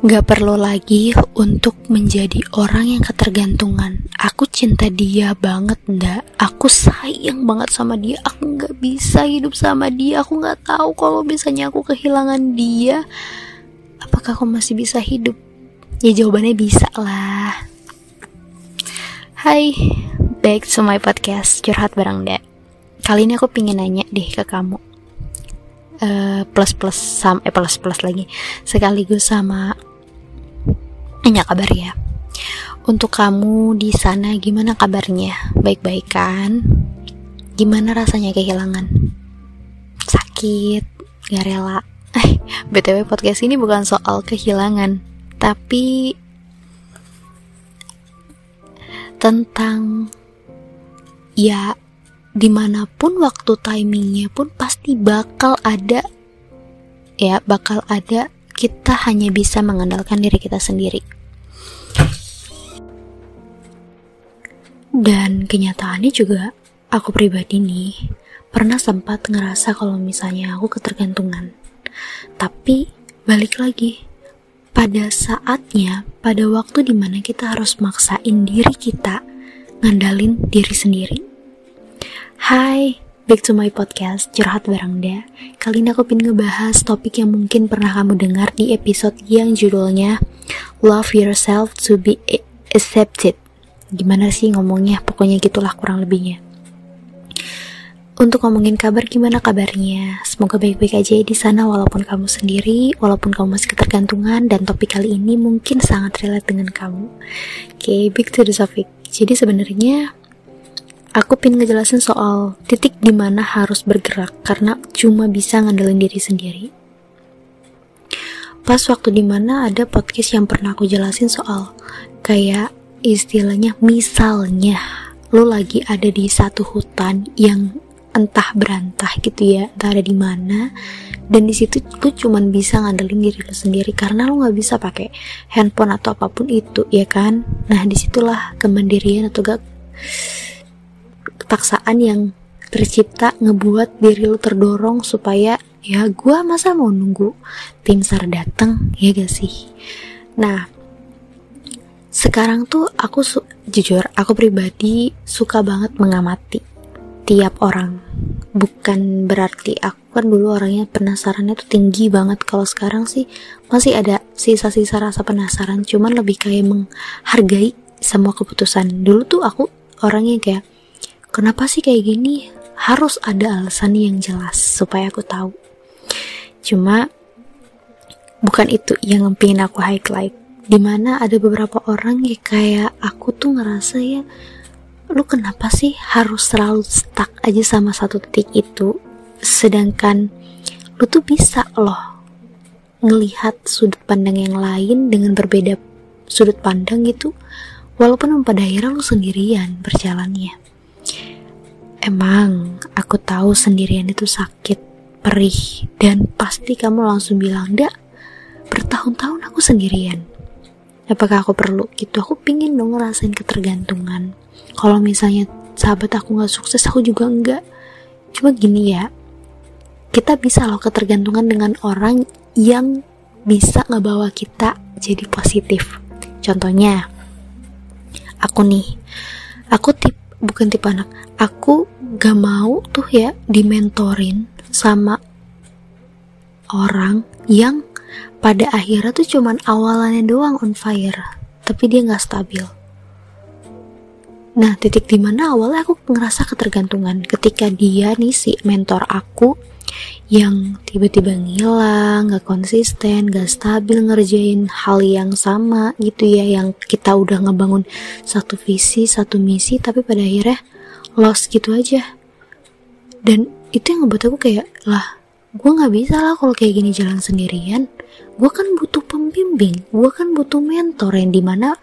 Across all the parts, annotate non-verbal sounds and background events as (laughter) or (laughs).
Gak perlu lagi untuk menjadi orang yang ketergantungan. Aku cinta dia banget, ndak. Aku sayang banget sama dia. Aku gak bisa hidup sama dia. Aku gak tahu kalau misalnya aku kehilangan dia, apakah aku masih bisa hidup? Ya jawabannya bisa lah. Hai, back to my podcast curhat bareng Nda. Kali ini aku pingin nanya deh ke kamu. Uh, plus plus sam eh plus plus lagi sekaligus sama Nanya kabar ya. Untuk kamu di sana gimana kabarnya? Baik-baik kan? Gimana rasanya kehilangan? Sakit? Gak rela? Eh, BTW podcast ini bukan soal kehilangan, tapi tentang ya di mana pun waktu timingnya pun pasti bakal ada ya bakal ada kita hanya bisa mengandalkan diri kita sendiri. Dan kenyataannya juga, aku pribadi nih, pernah sempat ngerasa kalau misalnya aku ketergantungan. Tapi, balik lagi, pada saatnya, pada waktu di mana kita harus maksain diri kita, ngandalin diri sendiri. Hai, back to my podcast Curhat Barang Da Kali ini aku pengen ngebahas topik yang mungkin pernah kamu dengar di episode yang judulnya Love Yourself to be Accepted Gimana sih ngomongnya? Pokoknya gitulah kurang lebihnya untuk ngomongin kabar gimana kabarnya? Semoga baik-baik aja ya di sana walaupun kamu sendiri, walaupun kamu masih ketergantungan dan topik kali ini mungkin sangat relate dengan kamu. Oke, okay, back to the topic. Jadi sebenarnya aku pengen ngejelasin soal titik di mana harus bergerak karena cuma bisa ngandelin diri sendiri. Pas waktu di mana ada podcast yang pernah aku jelasin soal kayak istilahnya misalnya lo lagi ada di satu hutan yang entah berantah gitu ya, entah ada di mana dan di situ lu cuman bisa ngandelin diri lu sendiri karena lu nggak bisa pakai handphone atau apa pun itu ya kan nah di situlah kemandirian atau gak paksaan yang tercipta ngebuat diri lu terdorong supaya ya gue masa mau nunggu tim sar datang ya gak sih? Nah sekarang tuh aku jujur aku pribadi suka banget mengamati tiap orang. Bukan berarti aku kan dulu orangnya penasarannya tuh tinggi banget. Kalau sekarang sih masih ada sisa-sisa rasa penasaran. Cuman lebih kayak menghargai semua keputusan. Dulu tuh aku orangnya kayak Kenapa sih kayak gini? Harus ada alasan yang jelas supaya aku tahu. Cuma bukan itu yang pengen aku highlight. Di mana ada beberapa orang yang kayak aku tuh ngerasa ya, lu kenapa sih harus selalu stuck aja sama satu titik itu? Sedangkan lu tuh bisa loh ngelihat sudut pandang yang lain dengan berbeda sudut pandang gitu walaupun pada akhirnya lu sendirian berjalannya Emang aku tahu sendirian itu sakit, perih, dan pasti kamu langsung bilang, "Ndak, bertahun-tahun aku sendirian." Apakah aku perlu gitu? Aku pingin dong ngerasain ketergantungan. Kalau misalnya sahabat aku gak sukses, aku juga enggak. Cuma gini ya, kita bisa loh ketergantungan dengan orang yang bisa ngebawa kita jadi positif. Contohnya, aku nih, aku tipe bukan tipe anak. Aku gak mau tuh ya dimentorin sama orang yang pada akhirnya tuh cuman awalannya doang on fire tapi dia gak stabil. Nah titik di mana awalnya aku ngerasa ketergantungan ketika dia nih si mentor aku yang tiba-tiba ngilang, gak konsisten, gak stabil ngerjain hal yang sama gitu ya yang kita udah ngebangun satu visi, satu misi tapi pada akhirnya lost gitu aja. Dan itu yang ngebuat aku kayak lah gue gak bisa lah kalau kayak gini jalan sendirian. Gue kan butuh pembimbing gue kan butuh mentor yang di mana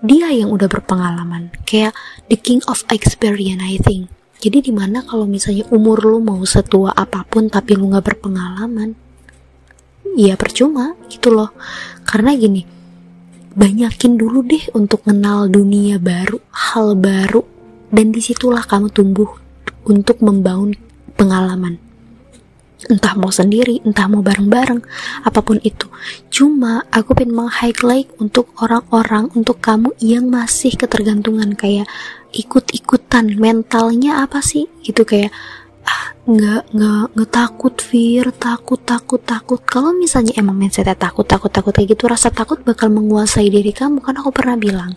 dia yang udah berpengalaman. Kayak the king of experience I think jadi di mana kalau misalnya umur lu mau setua apa pun tapi lu gak berpengalaman, ya percuma gitu loh. Karena gini, banyakin dulu deh untuk kenal dunia baru, hal baru, dan di situlah kamu tumbuh untuk membangun pengalaman. entah mau sendiri, entah mau bareng-bareng, apa pun itu. Cuma aku pengen meng-highlight untuk orang-orang, untuk kamu yang masih ketergantungan kayak ikut-ikutan mentalnya apa sih? Gitu kayak ah nggak nggak nggak takut fear takut takut takut kalau misalnya emang mindsetnya takut takut takut kayak gitu rasa takut bakal menguasai diri kamu kan aku pernah bilang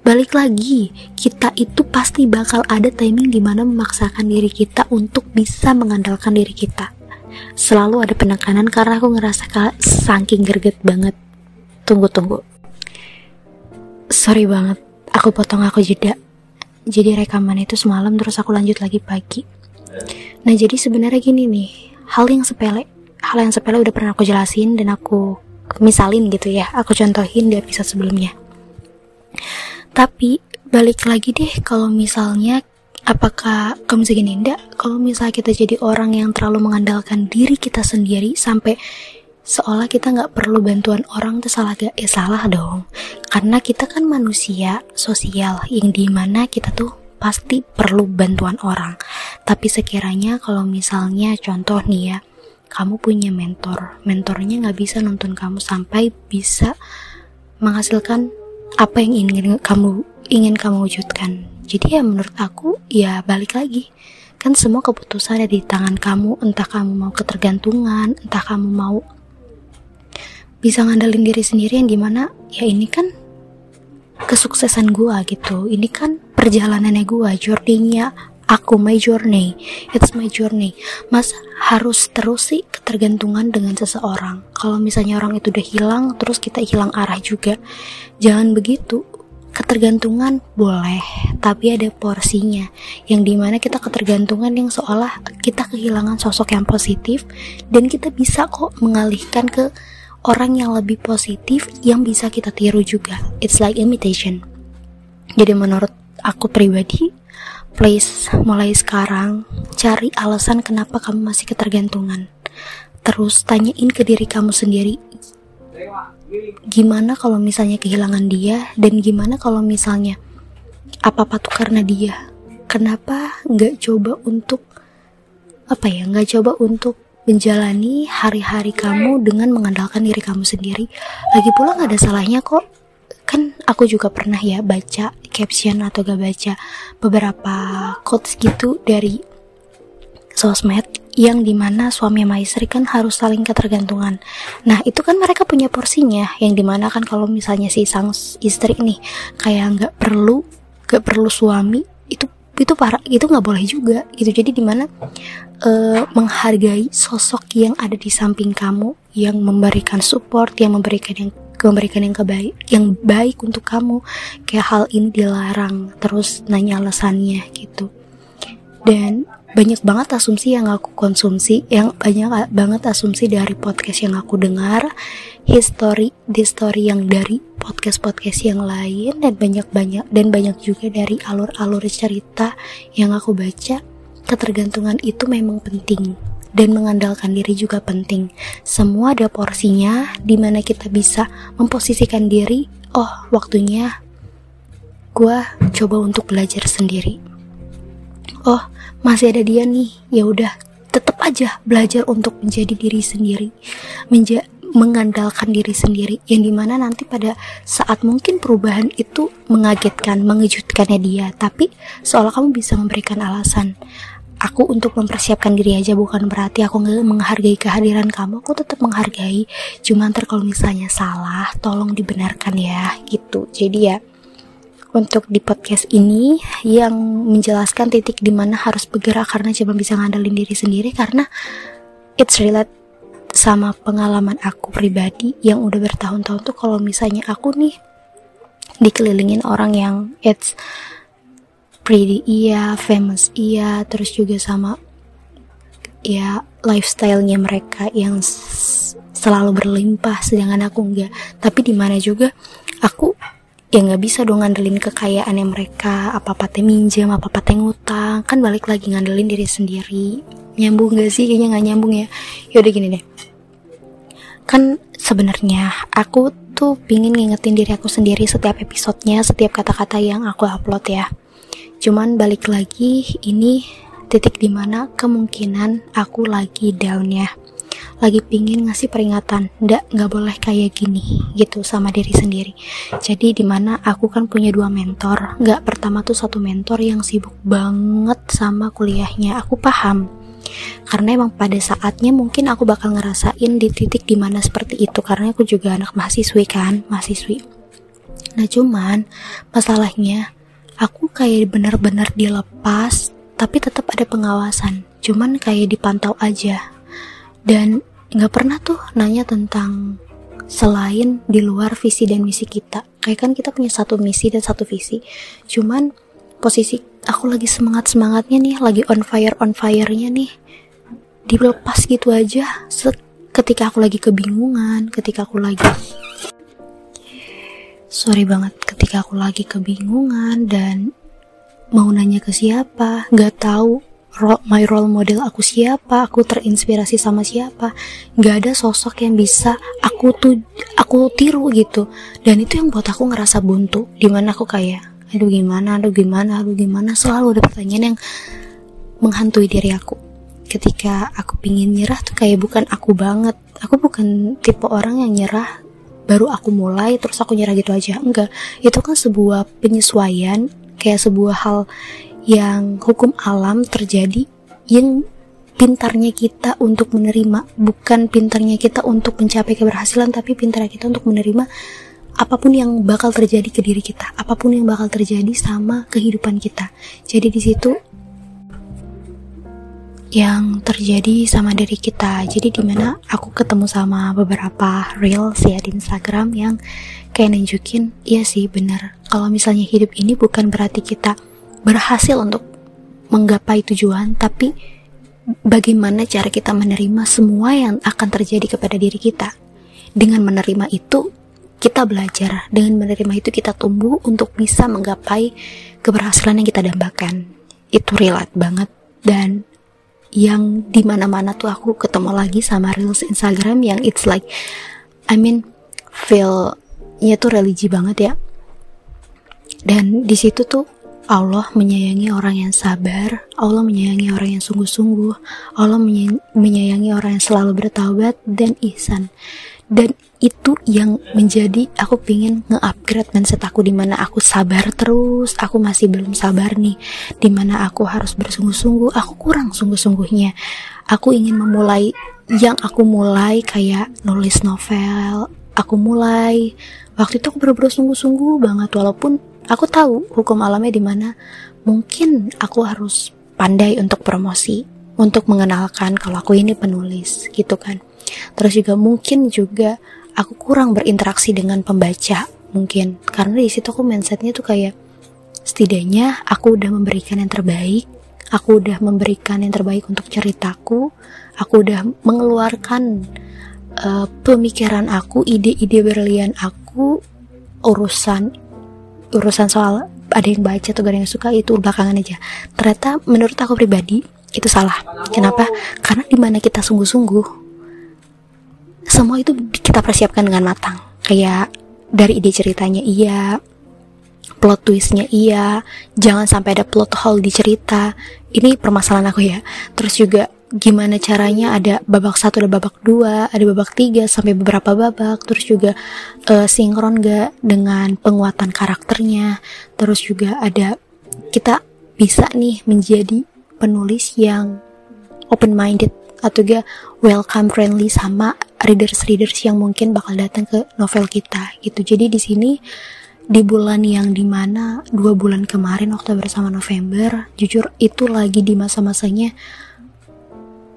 balik lagi kita itu pasti bakal ada timing di mana memaksakan diri kita untuk bisa mengandalkan diri kita selalu ada penekanan karena aku ngerasa saking gerget banget. Tunggu tunggu. Sorry banget, aku potong aku jeda. Jadi rekaman itu semalam terus aku lanjut lagi pagi. Nah jadi sebenarnya gini nih, hal yang sepele, hal yang sepele udah pernah aku jelasin dan aku misalin gitu ya, aku contohin di episode sebelumnya. Tapi balik lagi deh kalau misalnya apakah kamu segini enggak kalau misalnya kita jadi orang yang terlalu mengandalkan diri kita sendiri sampai seolah kita nggak perlu bantuan orang itu salah gak? Ya salah dong. Karena kita kan manusia sosial yang di mana kita tuh pasti perlu bantuan orang. Tapi sekiranya kalau misalnya contoh nih ya kamu punya mentor mentornya nggak bisa nonton kamu sampai bisa menghasilkan apa yang ingin kamu ingin kamu wujudkan. Jadi ya menurut aku ya balik lagi. Kan semua keputusan ada di tangan kamu entah kamu mau ketergantungan entah kamu mau bisa ngandelin diri sendiri yang di mana ya ini kan kesuksesan gua gitu. Ini kan perjalanannya gua journey-nya. Aku my journey. It's my journey. Mas harus terus sih ketergantungan dengan seseorang. Kalau misalnya orang itu udah hilang terus kita hilang arah juga. Jangan begitu. Ketergantungan boleh, tapi ada porsinya. Yang di mana kita ketergantungan yang seolah kita kehilangan sosok yang positif dan kita bisa kok mengalihkan ke orang yang lebih positif yang bisa kita tiru juga. It's like imitation. Jadi menurut aku pribadi, please mulai sekarang cari alasan kenapa kamu masih ketergantungan. Terus tanyain ke diri kamu sendiri, gimana kalau misalnya kehilangan dia dan gimana kalau misalnya apa-apa tuh karena dia kenapa nggak coba untuk apa ya nggak coba untuk menjalani hari-hari kamu dengan mengandalkan diri kamu sendiri lagi pula nggak ada salahnya kok kan aku juga pernah ya baca caption atau gak baca beberapa quotes gitu dari sosmed yang di mana suami sama istri kan harus saling ketergantungan. Nah itu kan mereka punya porsinya, yang di mana kan kalau misalnya si sang istri nih kayak nggak perlu nggak perlu suami itu itu parah itu nggak boleh juga gitu. Jadi di mana uh, menghargai sosok yang ada di samping kamu yang memberikan support yang memberikan yang memberikan yang kebaik yang baik untuk kamu kayak hal ini dilarang terus nanya alasannya gitu. Dan banyak banget asumsi yang aku konsumsi yang banyak banget asumsi dari podcast yang aku dengar history di story yang dari podcast podcast yang lain dan banyak banyak dan banyak juga dari alur-alur cerita yang aku baca. Ketergantungan itu memang penting dan mengandalkan diri juga penting. Semua ada porsinya di mana kita bisa memposisikan diri oh waktunya gue coba untuk belajar sendiri oh masih ada dia nih. Ya udah tetap aja belajar untuk menjadi diri sendiri. Menja mengandalkan diri sendiri. Yang di mana nanti pada saat mungkin perubahan itu mengagetkan mengejutkannya dia. Tapi seolah kamu bisa memberikan alasan. Aku untuk mempersiapkan diri aja bukan berarti aku nggak menghargai kehadiran kamu. Aku tetap menghargai. Cuma ntar kalau misalnya salah tolong dibenarkan ya gitu. Jadi ya untuk di podcast ini yang menjelaskan titik di mana harus bergerak karena cuma bisa ngandelin diri sendiri karena it's relate sama pengalaman aku pribadi yang udah bertahun-tahun tuh kalau misalnya aku nih dikelilingin orang yang it's pretty iya, famous iya, terus juga sama ya lifestyle-nya mereka yang selalu berlimpah sedangkan aku enggak. Tapi di mana juga aku ya nggak bisa dong ngandelin kekayaannya mereka. Apa apa teh minjem apa apa teh ngutang. Kan balik lagi ngandelin diri sendiri. Nyambung gak sih? Kayaknya nggak nyambung ya. Yaudah gini deh. Kan sebenarnya aku tuh pingin ngingetin diri aku sendiri setiap episodenya setiap kata-kata yang aku upload ya. Cuman balik lagi ini titik di mana kemungkinan aku lagi down ya lagi pingin ngasih peringatan ndak nggak boleh kayak gini gitu sama diri sendiri. Jadi di mana aku kan punya dua mentor. Nggak pertama tuh satu mentor yang sibuk banget sama kuliahnya. Aku paham. Karena emang pada saatnya mungkin aku bakal ngerasain di titik di mana seperti itu karena aku juga anak mahasiswi kan mahasiswi. Nah cuman masalahnya aku kayak bener-bener dilepas tapi tetap ada pengawasan. Cuman kayak dipantau aja dan nggak pernah tuh nanya tentang selain di luar visi dan misi kita. Kayak kan kita punya satu misi dan satu visi. Cuman posisi aku lagi semangat semangatnya nih lagi on fire on fire-nya nih dilepas gitu aja. Ketika aku lagi kebingungan ketika aku lagi sorry banget ketika aku lagi kebingungan dan mau nanya ke siapa nggak tahu my role model aku siapa, aku terinspirasi sama siapa. Gak ada sosok yang bisa aku tuh aku tiru gitu. Dan itu yang buat aku ngerasa buntu. Di mana aku kayak, aduh gimana, aduh gimana, aduh gimana. Selalu ada pertanyaan yang menghantui diri aku. Ketika aku pingin nyerah tuh kayak bukan aku banget. Aku bukan tipe orang yang nyerah baru aku mulai terus aku nyerah gitu aja. Enggak, itu kan sebuah penyesuaian kayak sebuah hal yang hukum alam terjadi yang pintarnya kita untuk menerima bukan pintarnya kita untuk mencapai keberhasilan tapi pintarnya kita untuk menerima apa pun yang bakal terjadi ke diri kita apa pun yang bakal terjadi sama kehidupan kita. Jadi di situ yang terjadi sama diri kita. Jadi di mana aku ketemu sama beberapa reels ya di Instagram yang kayak nunjukin iya sih bener. Kalau misalnya hidup ini bukan berarti kita berhasil untuk menggapai tujuan, tapi bagaimana cara kita menerima semua yang akan terjadi kepada diri kita. Dengan menerima itu, kita belajar. Dengan menerima itu, kita tumbuh untuk bisa menggapai keberhasilan yang kita dambakan. Itu relate banget dan yang di mana-mana tuh aku ketemu lagi sama reels Instagram yang it's like I mean feel-nya tuh religi banget ya dan di situ tuh Allah menyayangi orang yang sabar, Allah menyayangi orang yang sungguh-sungguh, Allah menyayangi orang yang selalu bertaubat dan ihsan. Dan itu yang menjadi aku pingin nge-upgrade mindset aku di mana aku sabar terus, aku masih belum sabar nih, di mana aku harus bersungguh-sungguh, aku kurang sungguh-sungguhnya. Aku ingin memulai yang aku mulai kayak nulis novel, aku mulai waktu itu aku bener-bener sungguh-sungguh banget walaupun Aku tahu hukum alamnya di mana. Mungkin aku harus pandai untuk promosi, untuk mengenalkan kalau aku ini penulis, gitu kan. Terus juga mungkin juga aku kurang berinteraksi dengan pembaca, mungkin karena di situ aku mindsetnya tuh kayak setidaknya aku udah memberikan yang terbaik, aku udah memberikan yang terbaik untuk ceritaku, aku udah mengeluarkan uh, pemikiran aku, ide-ide berlian aku, urusan urusan soal ada yang baca atau gak ada yang suka itu belakangan aja. Ternyata menurut aku pribadi itu salah. Kenapa? Karena di mana kita sungguh-sungguh semua itu kita persiapkan dengan matang. Kayak dari ide ceritanya iya plot twistnya iya jangan sampai ada plot hole di cerita. Ini permasalahan aku ya. Terus juga gimana caranya ada babak satu ada babak dua ada babak tiga sampai beberapa babak. Terus juga uh, sinkron gak dengan penguatan karakternya. Terus juga ada kita bisa nih menjadi penulis yang open minded atau gak welcome friendly sama readers readers yang mungkin bakal datang ke novel kita gitu. Jadi di sini di bulan yang di mana dua bulan kemarin Oktober sama November jujur itu lagi di masa-masanya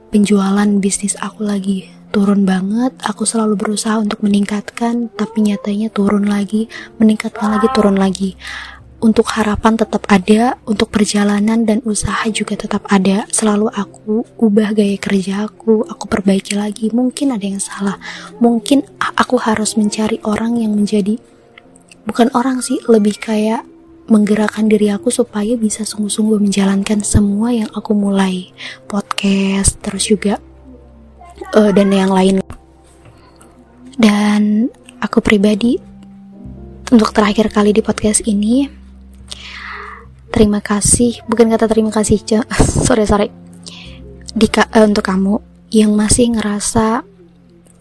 penjualan bisnis aku lagi turun banget. Aku selalu berusaha untuk meningkatkan tapi nyatanya turun lagi meningkatkan lagi turun lagi. Untuk harapan tetap ada untuk perjalanan dan usaha juga tetap ada. Selalu aku ubah gaya kerja aku aku perbaiki lagi. Mungkin ada yang salah. Mungkin aku harus mencari orang yang menjadi bukan orang sih lebih kayak menggerakkan diri aku supaya bisa sungguh-sungguh menjalankan semua yang aku mulai. Podcast terus juga uh, dan yang lain. Dan aku pribadi untuk terakhir kali di podcast ini terima kasih bukan kata terima kasih (laughs) sorry sorry. Di uh, untuk kamu yang masih ngerasa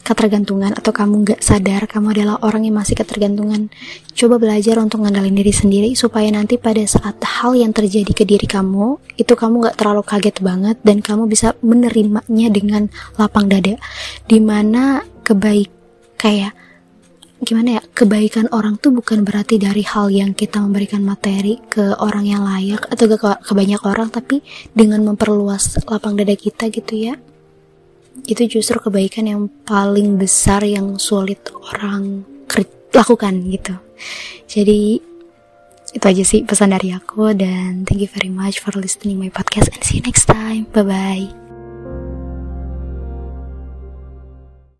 ketergantungan atau kamu nggak sadar kamu adalah orang yang masih ketergantungan coba belajar untuk ngandalin diri sendiri supaya nanti pada saat hal yang terjadi ke diri kamu itu kamu nggak terlalu kaget banget dan kamu bisa menerimanya dengan lapang dada. Di mana kebaik kayak gimana ya kebaikan orang tuh bukan berarti dari hal yang kita memberikan materi ke orang yang layak atau ke, ke banyak orang tapi dengan memperluas lapang dada kita gitu ya itu justru kebaikan yang paling besar yang sulit orang lakukan gitu. Jadi itu aja sih pesan dari aku dan thank you very much for listening my podcast and see you next time. Bye bye